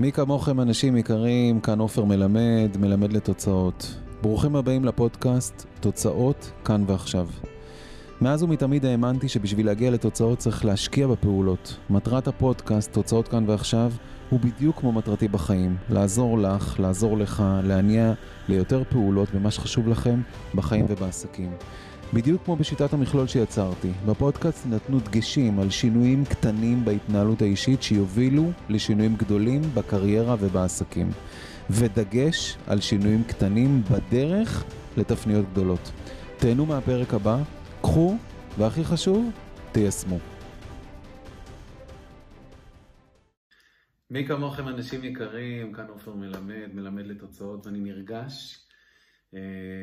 מי כמוכם אנשים יקרים, כאן עופר מלמד, מלמד לתוצאות. ברוכים הבאים לפודקאסט תוצאות כאן ועכשיו. מאז ומתמיד האמנתי שבשביל להגיע לתוצאות צריך להשקיע בפעולות. מטרת הפודקאסט, תוצאות כאן ועכשיו, הוא בדיוק כמו מטרתי בחיים. לעזור לך, לעזור לך, להניע ליותר פעולות במה שחשוב לכם בחיים ובעסקים. בדיוק כמו בשיטת המכלול שיצרתי, בפודקאסט נתנו דגשים על שינויים קטנים בהתנהלות האישית שיובילו לשינויים גדולים בקריירה ובעסקים. ודגש על שינויים קטנים בדרך לתפניות גדולות. תהנו מהפרק הבא, קחו, והכי חשוב, תיישמו. מי כמוכם אנשים יקרים, כאן עופר מלמד, מלמד לתוצאות, ואני נרגש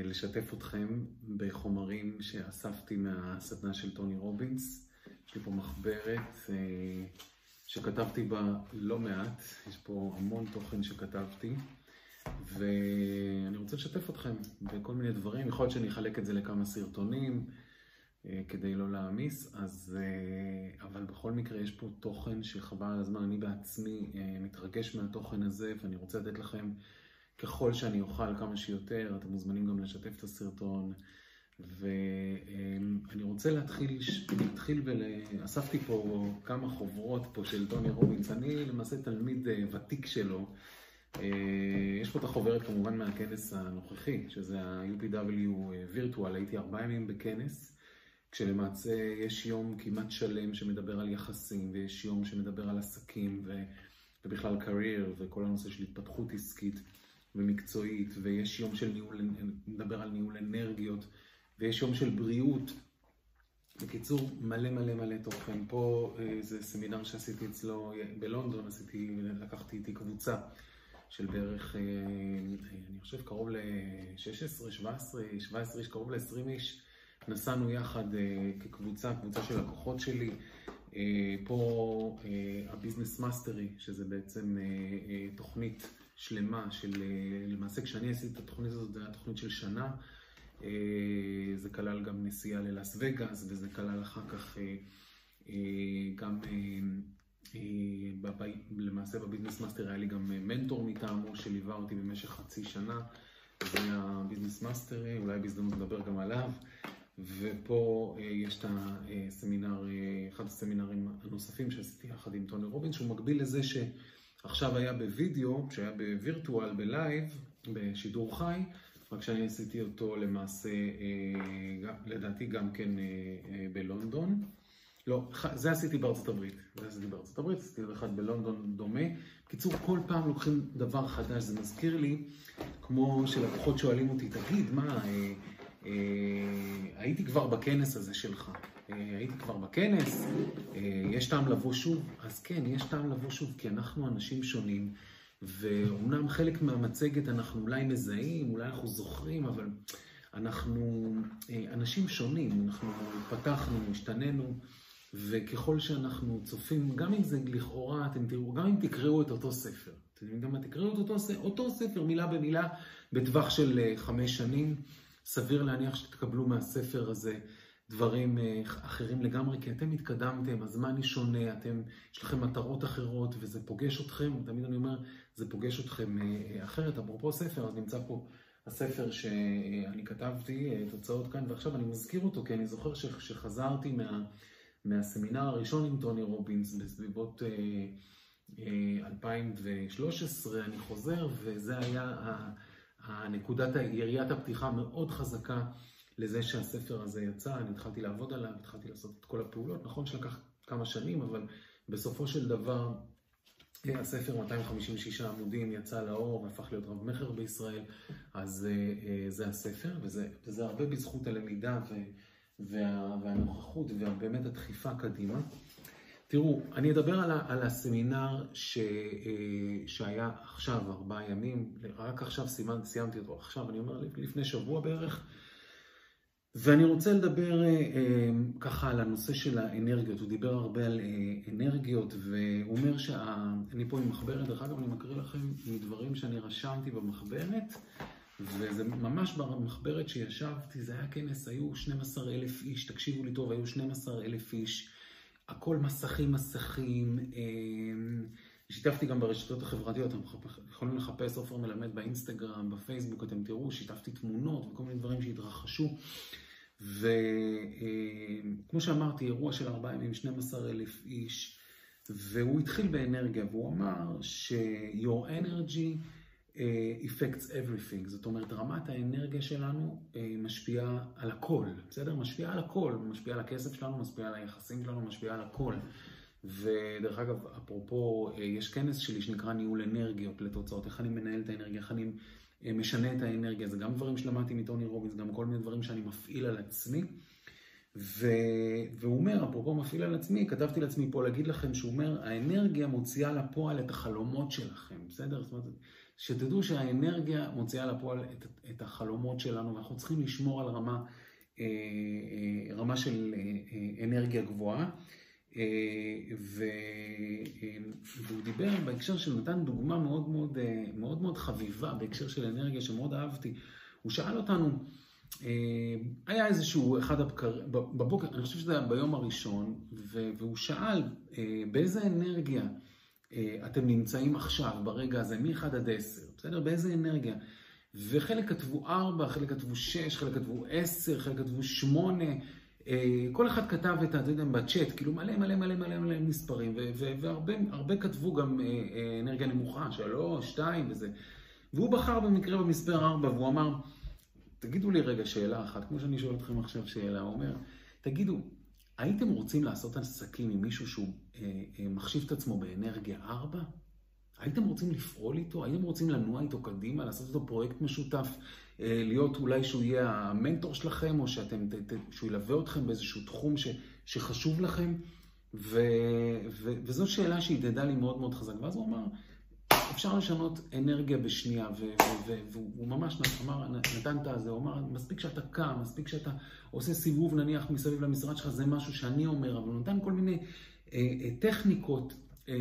לשתף אתכם בחומרים שאספתי מהסדנה של טוני רובינס. יש לי פה מחברת אה, שכתבתי בה לא מעט, יש פה המון תוכן שכתבתי, ואני רוצה לשתף אתכם בכל מיני דברים. יכול להיות שאני אחלק את זה לכמה סרטונים אה, כדי לא להעמיס, אז, אבל בכל מקרה יש פה תוכן שחבל על הזמן. אני בעצמי מתרגש מהתוכן הזה, ואני רוצה לתת לכם ככל שאני אוכל כמה שיותר, אתם מוזמנים גם לשתף את הסרטון. ואני רוצה להתחיל, להתחיל ואספתי פה כמה חוברות פה של טוני רובינס, אני למעשה תלמיד אה, ותיק שלו. אה, יש פה את החוברת כמובן מהכנס הנוכחי, שזה ה-UPW וירטואל, הייתי ארבעה ימים בכנס, כשלמעשה יש יום כמעט שלם שמדבר על יחסים, ויש יום שמדבר על עסקים, ובכלל קרייר, וכל הנושא של התפתחות עסקית. ומקצועית, ויש יום של ניהול, נדבר על ניהול אנרגיות, ויש יום של בריאות. בקיצור, מלא מלא מלא תוכן. פה אה, זה סמינר שעשיתי אצלו בלונדון, עשיתי, לקחתי איתי קבוצה של בערך, אה, אני חושב קרוב ל-16, 17, 17 איש, קרוב ל-20 איש. נסענו יחד אה, כקבוצה, קבוצה של לקוחות שלי. פה ה Business Mastery, שזה בעצם תוכנית שלמה של, אה, למעשה כשאני עשיתי את התוכנית הזאת, זו הייתה תוכנית של שנה. אה, זה כלל גם נסיעה ללאס וגאס, וזה כלל אחר כך אה, גם, למעשה ב Business Mastery היה לי גם מנטור מטעמו שליווה אותי במשך חצי שנה. זה היה Business Mastery, אולי בהזדמנות נדבר גם עליו. ופה יש את הסמינר, אחד הסמינרים הנוספים שעשיתי יחד עם טוני רובינס, שהוא מקביל לזה ש... עכשיו היה בווידאו, שהיה בווירטואל, בלייב, בשידור חי, רק שאני עשיתי אותו למעשה, אה, לדעתי גם כן אה, אה, בלונדון. לא, זה עשיתי בארצות הברית, זה עשיתי בארצות הברית, עשיתי אחד בלונדון דומה. בקיצור, כל פעם לוקחים דבר חדש, זה מזכיר לי, כמו שלקוחות שואלים אותי, תגיד, מה, הייתי כבר בכנס הזה שלך, אה, הייתי כבר בכנס, אה, יש טעם לבוא שוב? אז כן, יש טעם לבוא שוב, כי אנחנו אנשים שונים, ואומנם חלק מהמצגת אנחנו אולי מזהים, אולי אנחנו זוכרים, אבל אנחנו אה, אנשים שונים, אנחנו התפתחנו, השתננו, וככל שאנחנו צופים, גם אם זה לכאורה, אתם תראו, גם אם תקראו את אותו ספר, אתם יודעים אם תקראו את אותו, אותו ספר מילה במילה בטווח של חמש שנים, סביר להניח שתקבלו מהספר הזה דברים אה, אחרים לגמרי, כי אתם התקדמתם, הזמן היא שונה, אתם, יש לכם מטרות אחרות, וזה פוגש אתכם, תמיד אני אומר, זה פוגש אתכם אה, אחרת. אפרופו ספר, אז נמצא פה הספר שאני כתבתי, אה, תוצאות כאן, ועכשיו אני מזכיר אותו, כי אני זוכר שחזרתי מה, מהסמינר הראשון עם טוני רובינס בסביבות 2013, אני חוזר, וזה היה הנקודת, יריית הפתיחה מאוד חזקה. לזה שהספר הזה יצא, אני התחלתי לעבוד עליו, התחלתי לעשות את כל הפעולות. נכון שלקח כמה שנים, אבל בסופו של דבר הספר 256 עמודים יצא לאור והפך להיות רב מכר בישראל, אז אה, זה הספר, וזה, וזה הרבה בזכות הלמידה וה, והנוכחות ובאמת הדחיפה קדימה. תראו, אני אדבר על, על הסמינר ש, אה, שהיה עכשיו, ארבעה ימים, רק עכשיו סיימתי אותו, עכשיו, אני אומר, לפני שבוע בערך. ואני רוצה לדבר אה, אה, ככה על הנושא של האנרגיות, הוא דיבר הרבה על אנרגיות והוא אומר שאני פה עם מחברת, דרך אגב אני מקריא לכם מדברים שאני רשמתי במחברת וזה ממש במחברת שישבתי, זה היה כנס, היו 12 אלף איש, תקשיבו לי טוב, היו 12 אלף איש, הכל מסכים מסכים, שיתפתי גם ברשתות החברתיות, אתם יכולים לחפש עופר מלמד באינסטגרם, בפייסבוק, אתם תראו, שיתפתי תמונות וכל מיני דברים שהתרחשו. וכמו שאמרתי, אירוע של ארבעה ימים, 12 אלף איש, והוא התחיל באנרגיה, והוא אמר ש-your energy affects everything, זאת אומרת, רמת האנרגיה שלנו משפיעה על הכל, בסדר? משפיעה על הכל, משפיעה על הכסף שלנו, משפיעה על היחסים שלנו, משפיעה על הכל. ודרך אגב, אפרופו, יש כנס שלי שנקרא ניהול אנרגיות לתוצאות, איך אני מנהל את האנרגיה, איך אני משנה את האנרגיה, זה גם דברים שלמדתי מטוני רובינס, גם כל מיני דברים שאני מפעיל על עצמי. ו... והוא אומר, אפרופו מפעיל על עצמי, כתבתי לעצמי פה להגיד לכם שהוא אומר, האנרגיה מוציאה לפועל את החלומות שלכם, בסדר? זאת אומרת, שתדעו שהאנרגיה מוציאה לפועל את, את החלומות שלנו, ואנחנו צריכים לשמור על רמה, אה, אה, רמה של אה, אנרגיה גבוהה. ו... והוא דיבר בהקשר של נתן דוגמה מאוד מאוד, מאוד מאוד חביבה בהקשר של אנרגיה שמאוד אהבתי. הוא שאל אותנו, היה איזשהו אחד הבקרים, בבוקר, אני חושב שזה היה ביום הראשון, והוא שאל באיזה אנרגיה אתם נמצאים עכשיו, ברגע הזה, מ-1 עד 10, בסדר? באיזה אנרגיה? וחלק כתבו 4, חלק כתבו 6, חלק כתבו 10, חלק כתבו 8. כל אחד כתב את, אתה יודע, בצ'אט, כאילו מלא מלא מלא מלא מלא מספרים, והרבה כתבו גם אנרגיה נמוכה, 3, 2 וזה. והוא בחר במקרה במספר 4, והוא אמר, תגידו לי רגע שאלה אחת, כמו שאני שואל אתכם עכשיו שאלה, הוא אומר, תגידו, הייתם רוצים לעשות עסקים עם מישהו שהוא אה, אה, מחשיב את עצמו באנרגיה 4? הייתם רוצים לפעול איתו? הייתם רוצים לנוע איתו קדימה, לעשות איתו פרויקט משותף, אה, להיות אולי שהוא יהיה המנטור שלכם, או שאתם, ת, ת, שהוא ילווה אתכם באיזשהו תחום ש, שחשוב לכם? ו, ו, וזו שאלה שהדהדה לי מאוד מאוד חזק. ואז הוא אמר, אפשר לשנות אנרגיה בשנייה, והוא ממש אמר, נתן את זה, הוא אמר, מספיק שאתה קם, מספיק שאתה עושה סיבוב נניח מסביב למשרד שלך, זה משהו שאני אומר, אבל הוא נתן כל מיני אה, אה, טכניקות אה,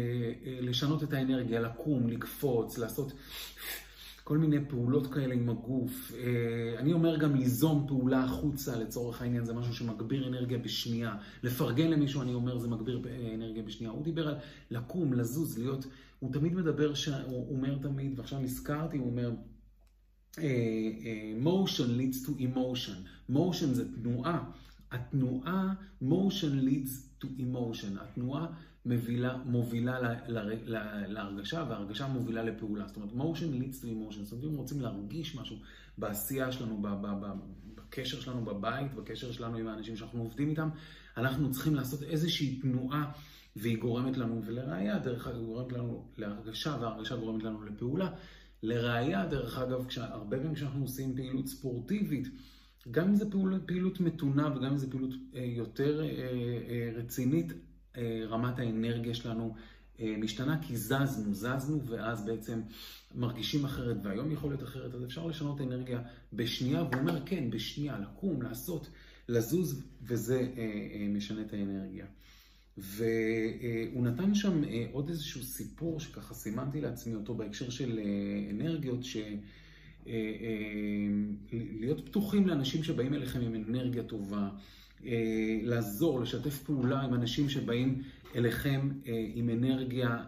אה, לשנות את האנרגיה, לקום, לקפוץ, לעשות כל מיני פעולות כאלה עם הגוף. אה, אני אומר גם ליזום פעולה החוצה לצורך העניין, זה משהו שמגביר אנרגיה בשנייה. לפרגן למישהו, אני אומר, זה מגביר אנרגיה בשנייה. הוא דיבר על לקום, לזוז, להיות... הוא תמיד מדבר, ש... הוא אומר תמיד, ועכשיו נזכרתי, הוא אומר, motion leads to emotion. motion זה תנועה. התנועה, motion leads to emotion. התנועה מובילה, מובילה לה, לה, לה, להרגשה, וההרגשה מובילה לפעולה. זאת אומרת, motion leads to emotion. זאת אומרת, אם רוצים להרגיש משהו בעשייה שלנו, ב, ב, ב, בקשר שלנו בבית, בקשר שלנו עם האנשים שאנחנו עובדים איתם, אנחנו צריכים לעשות איזושהי תנועה, והיא גורמת לנו, ולראיה, דרך אגב, גורמת לנו להרגשה, וההרגשה גורמת לנו לפעולה. לראיה, דרך אגב, הרבה פעמים כשאנחנו עושים פעילות ספורטיבית, גם אם זו פעילות, פעילות מתונה וגם אם זו פעילות אה, יותר אה, אה, רצינית, רמת האנרגיה שלנו אה, משתנה, כי זזנו, זזנו, ואז בעצם מרגישים אחרת, והיום יכול להיות אחרת, אז אפשר לשנות אנרגיה בשנייה, והוא אומר, כן, בשנייה, לקום, לעשות, לזוז, וזה אה, משנה את האנרגיה. והוא נתן שם עוד איזשהו סיפור שככה סימנתי לעצמי אותו בהקשר של אנרגיות, ש... להיות פתוחים לאנשים שבאים אליכם עם אנרגיה טובה, לעזור, לשתף פעולה עם אנשים שבאים אליכם עם אנרגיה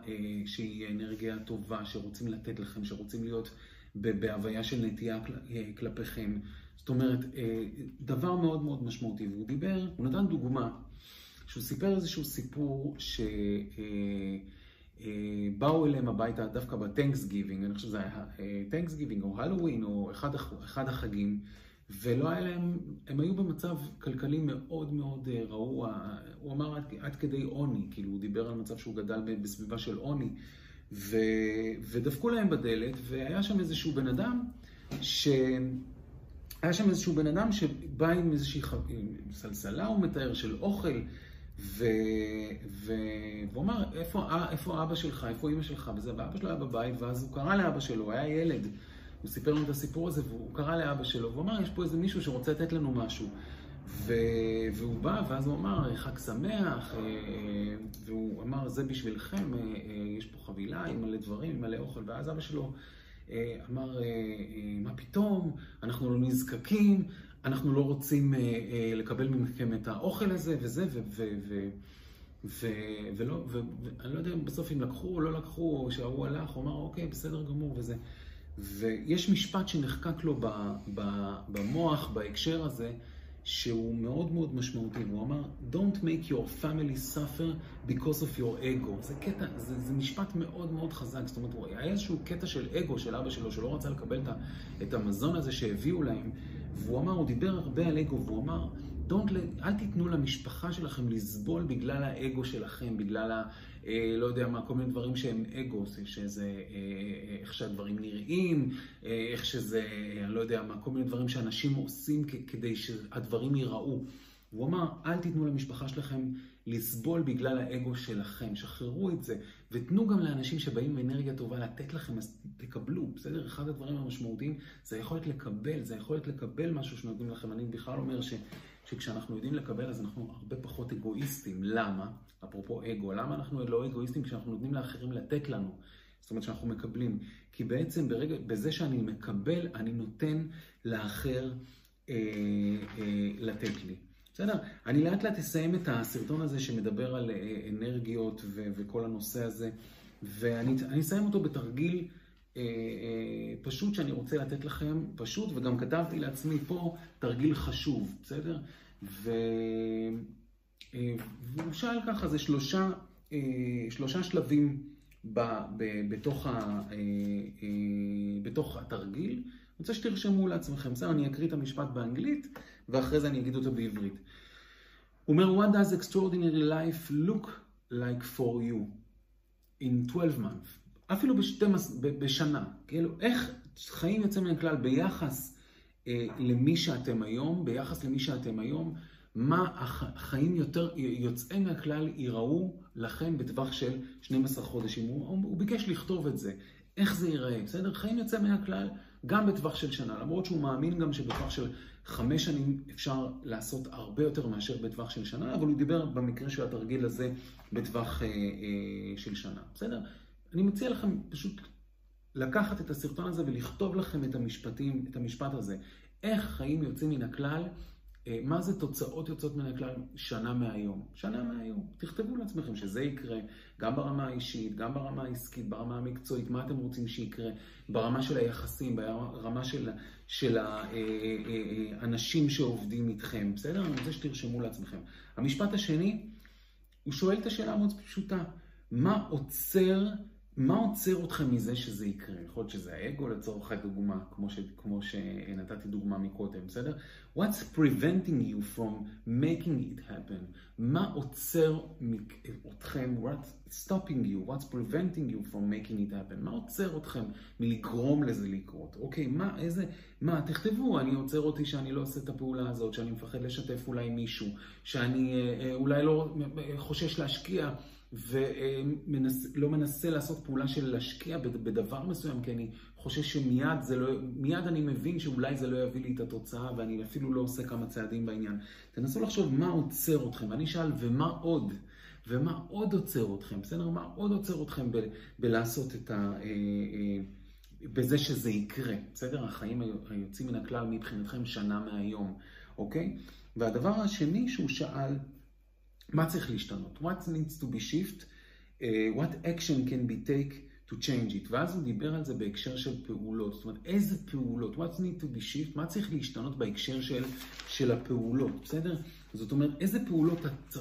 שהיא אנרגיה טובה, שרוצים לתת לכם, שרוצים להיות בהוויה של נטייה כלפיכם. זאת אומרת, דבר מאוד מאוד משמעותי. והוא דיבר, הוא נתן דוגמה, שהוא סיפר איזשהו סיפור ש... באו אליהם הביתה דווקא ב Thanksgiving, אני חושב שזה היה Thanksgiving או הלואוין או אחד, אחד החגים, ולא היה להם, הם היו במצב כלכלי מאוד מאוד רעוע, הוא אמר עד, עד כדי עוני, כאילו הוא דיבר על מצב שהוא גדל בסביבה של עוני, ו, ודפקו להם בדלת, והיה שם איזשהו בן אדם, ש... היה שם איזשהו בן אדם שבא עם איזושהי סלסלה, הוא מתאר, של אוכל, ו... ו... והוא אמר, איפה, איפה אבא שלך, איפה אמא שלך, וזה, ואבא שלו היה בבית, ואז הוא קרא לאבא שלו, הוא היה ילד, הוא סיפר לנו את הסיפור הזה, והוא קרא לאבא שלו, והוא אמר, יש פה איזה מישהו שרוצה לתת לנו משהו. ו... והוא בא, ואז הוא אמר, חג שמח, והוא אמר, זה בשבילכם, יש פה חבילה עם מלא דברים, עם מלא אוכל, ואז אבא שלו אמר, מה פתאום, אנחנו לא נזקקים, אנחנו לא רוצים לקבל מכם את האוכל הזה וזה, ו... ו... ו... ו, ולא, ואני לא יודע בסוף אם לקחו או לא לקחו, או שההוא הלך, הוא אמר, אוקיי, בסדר גמור, וזה. ויש משפט שנחקק לו במוח בהקשר הזה, שהוא מאוד מאוד משמעותי, והוא אמר, Don't make your family suffer because of your ego. זה קטע, זה, זה משפט מאוד מאוד חזק, זאת אומרת, היה איזשהו קטע של אגו של אבא שלו, שלא רצה לקבל את המזון הזה שהביאו להם, והוא אמר, הוא דיבר הרבה על אגו, והוא אמר, Don't, אל תיתנו למשפחה שלכם לסבול בגלל האגו שלכם, בגלל ה... אה, לא יודע מה, כל מיני דברים שהם אגו, שזה אה, אה, איך שהדברים נראים, איך שזה, אני לא יודע מה, כל מיני דברים שאנשים עושים כדי שהדברים ייראו. הוא אמר, אל תיתנו למשפחה שלכם לסבול בגלל האגו שלכם, שחררו את זה, ותנו גם לאנשים שבאים עם אנרגיה טובה לתת לכם, אז תקבלו, בסדר? אחד הדברים המשמעותיים זה היכולת לקבל, זה היכולת לקבל משהו שנותנים לכם. אני בכלל אומר ש... שכשאנחנו יודעים לקבל אז אנחנו הרבה פחות אגואיסטים. למה? אפרופו אגו, למה אנחנו לא אגואיסטים כשאנחנו נותנים לאחרים לתת לנו? זאת אומרת שאנחנו מקבלים. כי בעצם ברגע, בזה שאני מקבל, אני נותן לאחר אה, אה, לתת לי. בסדר? אני לאט לאט אסיים את הסרטון הזה שמדבר על אה, אנרגיות ו- וכל הנושא הזה, ואני אסיים אותו בתרגיל אה, אה, פשוט שאני רוצה לתת לכם, פשוט, וגם כתבתי לעצמי פה תרגיל חשוב, בסדר? ו... אה, והוא שאל ככה, זה שלושה, שלושה שלבים ב, ב, בתוך, ה, בתוך התרגיל. אני רוצה שתרשמו לעצמכם, בסדר? אני אקריא את המשפט באנגלית, ואחרי זה אני אגיד אותו בעברית. הוא אומר, What does extraordinary life look like for you in 12 months? אפילו בשתמס, בשנה, כאילו, איך חיים יוצא מן הכלל ביחס אה, למי שאתם היום, ביחס למי שאתם היום, מה החיים יותר יוצאי מהכלל ייראו לכם בטווח של 12 חודשים. הוא, הוא ביקש לכתוב את זה, איך זה ייראה, בסדר? חיים יוצא מהכלל גם בטווח של שנה, למרות שהוא מאמין גם שבטווח של חמש שנים אפשר לעשות הרבה יותר מאשר בטווח של שנה, אבל הוא דיבר במקרה של התרגיל הזה בטווח אה, אה, של שנה, בסדר? אני מציע לכם פשוט לקחת את הסרטון הזה ולכתוב לכם את המשפטים, את המשפט הזה. איך חיים יוצאים מן הכלל, מה זה תוצאות יוצאות מן הכלל שנה מהיום. שנה מהיום. תכתבו לעצמכם שזה יקרה, גם ברמה האישית, גם ברמה העסקית, ברמה המקצועית, מה אתם רוצים שיקרה, ברמה של היחסים, ברמה של, של האנשים אה, אה, שעובדים איתכם, בסדר? אני רוצה שתרשמו לעצמכם. המשפט השני, הוא שואל את השאלה המאוד פשוטה, מה עוצר מה עוצר אתכם מזה שזה יקרה? יכול להיות שזה האגו לצורך הדוגמה, כמו, ש, כמו שנתתי דוגמה מקודם, בסדר? What's preventing you from making it happen? מה עוצר אתכם? What's stopping you? What's preventing you from making it happen? מה עוצר אתכם מלגרום לזה לקרות? אוקיי, מה, איזה, מה, תכתבו, אני עוצר אותי שאני לא עושה את הפעולה הזאת, שאני מפחד לשתף אולי מישהו, שאני אה, אה, אולי לא חושש להשקיע. ולא מנסה לעשות פעולה של להשקיע בדבר מסוים, כי אני חושש שמיד זה לא, מיד אני מבין שאולי זה לא יביא לי את התוצאה, ואני אפילו לא עושה כמה צעדים בעניין. תנסו לחשוב מה עוצר אתכם, ואני אשאל, ומה עוד? ומה עוד עוצר אתכם? בסדר? מה עוד עוצר אתכם ב- בלעשות את ה... אה, אה, בזה שזה יקרה, בסדר? החיים היוצאים מן הכלל מבחינתכם שנה מהיום, אוקיי? והדבר השני שהוא שאל, מה צריך להשתנות? What needs to be shift? Uh, what action can be take to change it? ואז הוא דיבר על זה בהקשר של פעולות. זאת אומרת, איזה פעולות? What needs to be shift? מה צריך להשתנות בהקשר של, של הפעולות, בסדר? זאת אומרת, איזה פעולות את,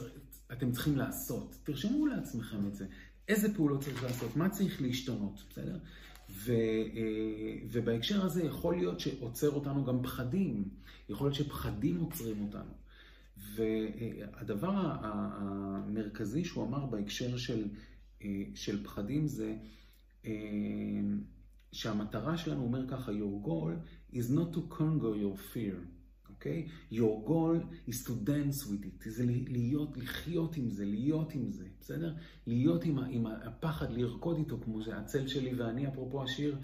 אתם צריכים לעשות? תרשמו לעצמכם את זה. איזה פעולות צריך לעשות? מה צריך להשתנות, בסדר? ו, אה, ובהקשר הזה יכול להיות שעוצר אותנו גם פחדים. יכול להיות שפחדים עוצרים אותנו. והדבר המרכזי שהוא אמר בהקשר של, אה, של פחדים זה אה, שהמטרה שלנו אומר ככה, your goal is not to conquer your fear, אוקיי? Okay? Your goal is to dance with it, זה להיות, לחיות עם זה, להיות עם זה, בסדר? להיות עם, עם הפחד, לרקוד איתו, כמו שהצל שלי ואני, אפרופו השיר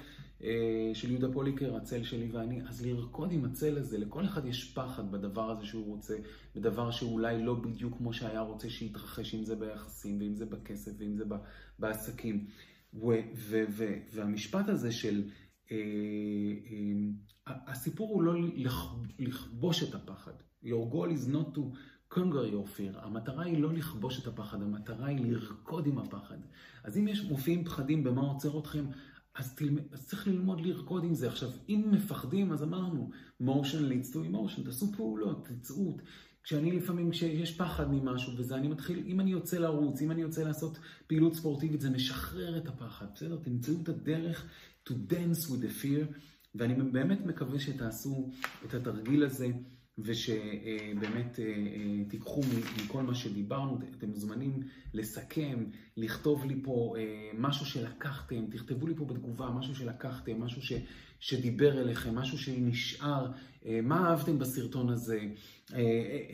של יהודה פוליקר, הצל שלי ואני, אז לרקוד עם הצל הזה, לכל אחד יש פחד בדבר הזה שהוא רוצה, בדבר שאולי לא בדיוק כמו שהיה רוצה שיתרחש, אם זה ביחסים, ואם זה בכסף, ואם זה בעסקים. והמשפט הזה של, אה, אה, הסיפור הוא לא לכבוש את הפחד. Your goal is not to conquer your fear. המטרה היא לא לכבוש את הפחד, המטרה היא לרקוד עם הפחד. אז אם יש מופיעים פחדים במה עוצר אתכם, אז, תלמ... אז צריך ללמוד לרקוד עם זה. עכשיו, אם מפחדים, אז אמרנו, motion leads to emotion, תעשו פעולות, תצאו. כשאני לפעמים, כשיש פחד ממשהו וזה, אני מתחיל, אם אני יוצא לרוץ, אם אני יוצא לעשות פעילות ספורטיבית, זה משחרר את הפחד, בסדר? תמצאו את הדרך to dance with the fear, ואני באמת מקווה שתעשו את התרגיל הזה. ושבאמת אה, אה, תיקחו מכל מה שדיברנו, אתם מוזמנים לסכם, לכתוב לי פה אה, משהו שלקחתם, תכתבו לי פה בתגובה משהו שלקחתם, משהו ש, שדיבר אליכם, משהו שנשאר, מה אהבתם בסרטון הזה,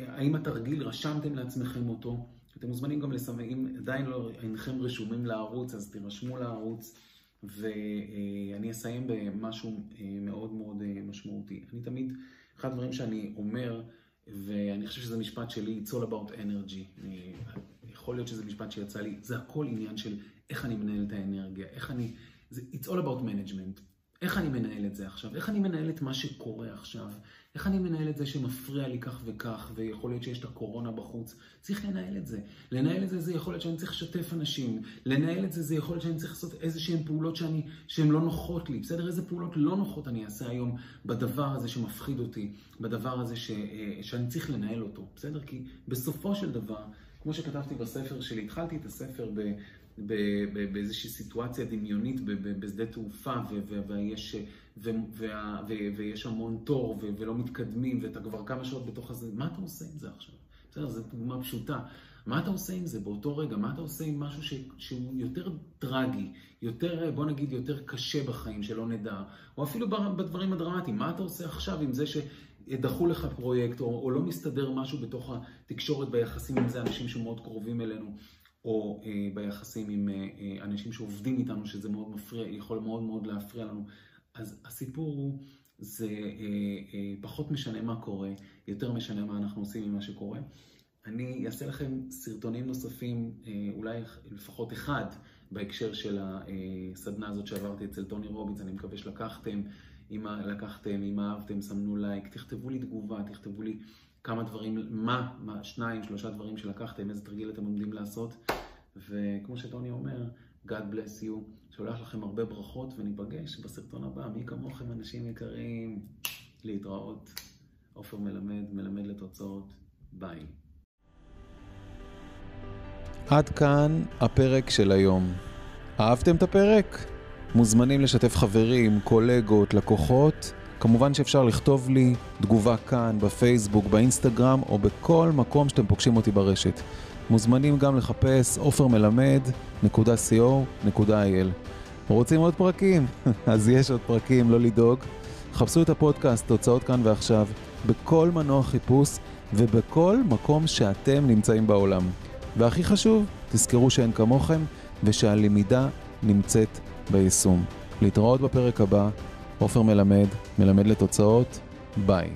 האם התרגיל רשמתם לעצמכם אותו, אתם מוזמנים גם לסמן, אם עדיין לא אינכם רשומים לערוץ, אז תירשמו לערוץ. ואני אסיים במשהו מאוד מאוד משמעותי. אני תמיד אחד הדברים שאני אומר, ואני חושב שזה משפט שלי, it's all about energy. אני, יכול להיות שזה משפט שיצא לי, זה הכל עניין של איך אני מנהל את האנרגיה, איך אני, זה, it's all about management. איך אני מנהל את זה עכשיו? איך אני מנהל את מה שקורה עכשיו? איך אני מנהל את זה שמפריע לי כך וכך, ויכול להיות שיש את הקורונה בחוץ? צריך לנהל את זה. לנהל את זה, זה יכול להיות שאני צריך לשתף אנשים. לנהל את זה, זה יכול להיות שאני צריך לעשות איזה שהן פעולות שאני, שהן לא נוחות לי. בסדר? איזה פעולות לא נוחות אני אעשה היום בדבר הזה שמפחיד אותי, בדבר הזה ש, אה, שאני צריך לנהל אותו. בסדר? כי בסופו של דבר, כמו שכתבתי בספר שלי, התחלתי את הספר ב... באיזושהי סיטואציה דמיונית בשדה תעופה, ויש, ויש המון תור, ולא מתקדמים, ואתה כבר כמה שעות בתוך הזה, מה אתה עושה עם זה עכשיו? בסדר, זו דוגמה פשוטה. מה אתה עושה עם זה באותו רגע? מה אתה עושה עם משהו ש, שהוא יותר טרגי, יותר, בוא נגיד, יותר קשה בחיים, שלא נדע, או אפילו בדברים הדרמטיים, מה אתה עושה עכשיו עם זה שדחו לך פרויקט, או, או לא מסתדר משהו בתוך התקשורת ביחסים עם זה, אנשים שמאוד קרובים אלינו, או אה, ביחסים עם אה, אה, אנשים שעובדים איתנו, שזה מאוד מפריע, יכול מאוד מאוד להפריע לנו. אז הסיפור הוא, זה אה, אה, פחות משנה מה קורה, יותר משנה מה אנחנו עושים עם מה שקורה. אני אעשה לכם סרטונים נוספים, אה, אולי לפחות אחד, בהקשר של הסדנה הזאת שעברתי אצל טוני רוביץ, אני מקווה שלקחתם, אם לקחתם, אם אהבתם, סמנו לייק, תכתבו לי תגובה, תכתבו לי כמה דברים, מה, מה, שניים, שלושה דברים שלקחתם, איזה תרגיל אתם עומדים לעשות. וכמו שטוני אומר, God bless you, שולח לכם הרבה ברכות וניפגש בסרטון הבא. מי כמוכם אנשים יקרים, להתראות. עופר מלמד, מלמד לתוצאות, ביי. עד כאן הפרק של היום. אהבתם את הפרק? מוזמנים לשתף חברים, קולגות, לקוחות. כמובן שאפשר לכתוב לי תגובה כאן, בפייסבוק, באינסטגרם או בכל מקום שאתם פוגשים אותי ברשת. מוזמנים גם לחפש עופרמלמד.co.il. רוצים עוד פרקים? אז יש עוד פרקים, לא לדאוג. חפשו את הפודקאסט, תוצאות כאן ועכשיו, בכל מנוע חיפוש ובכל מקום שאתם נמצאים בעולם. והכי חשוב, תזכרו שאין כמוכם ושהלמידה נמצאת ביישום. להתראות בפרק הבא, עופר מלמד, מלמד לתוצאות, ביי.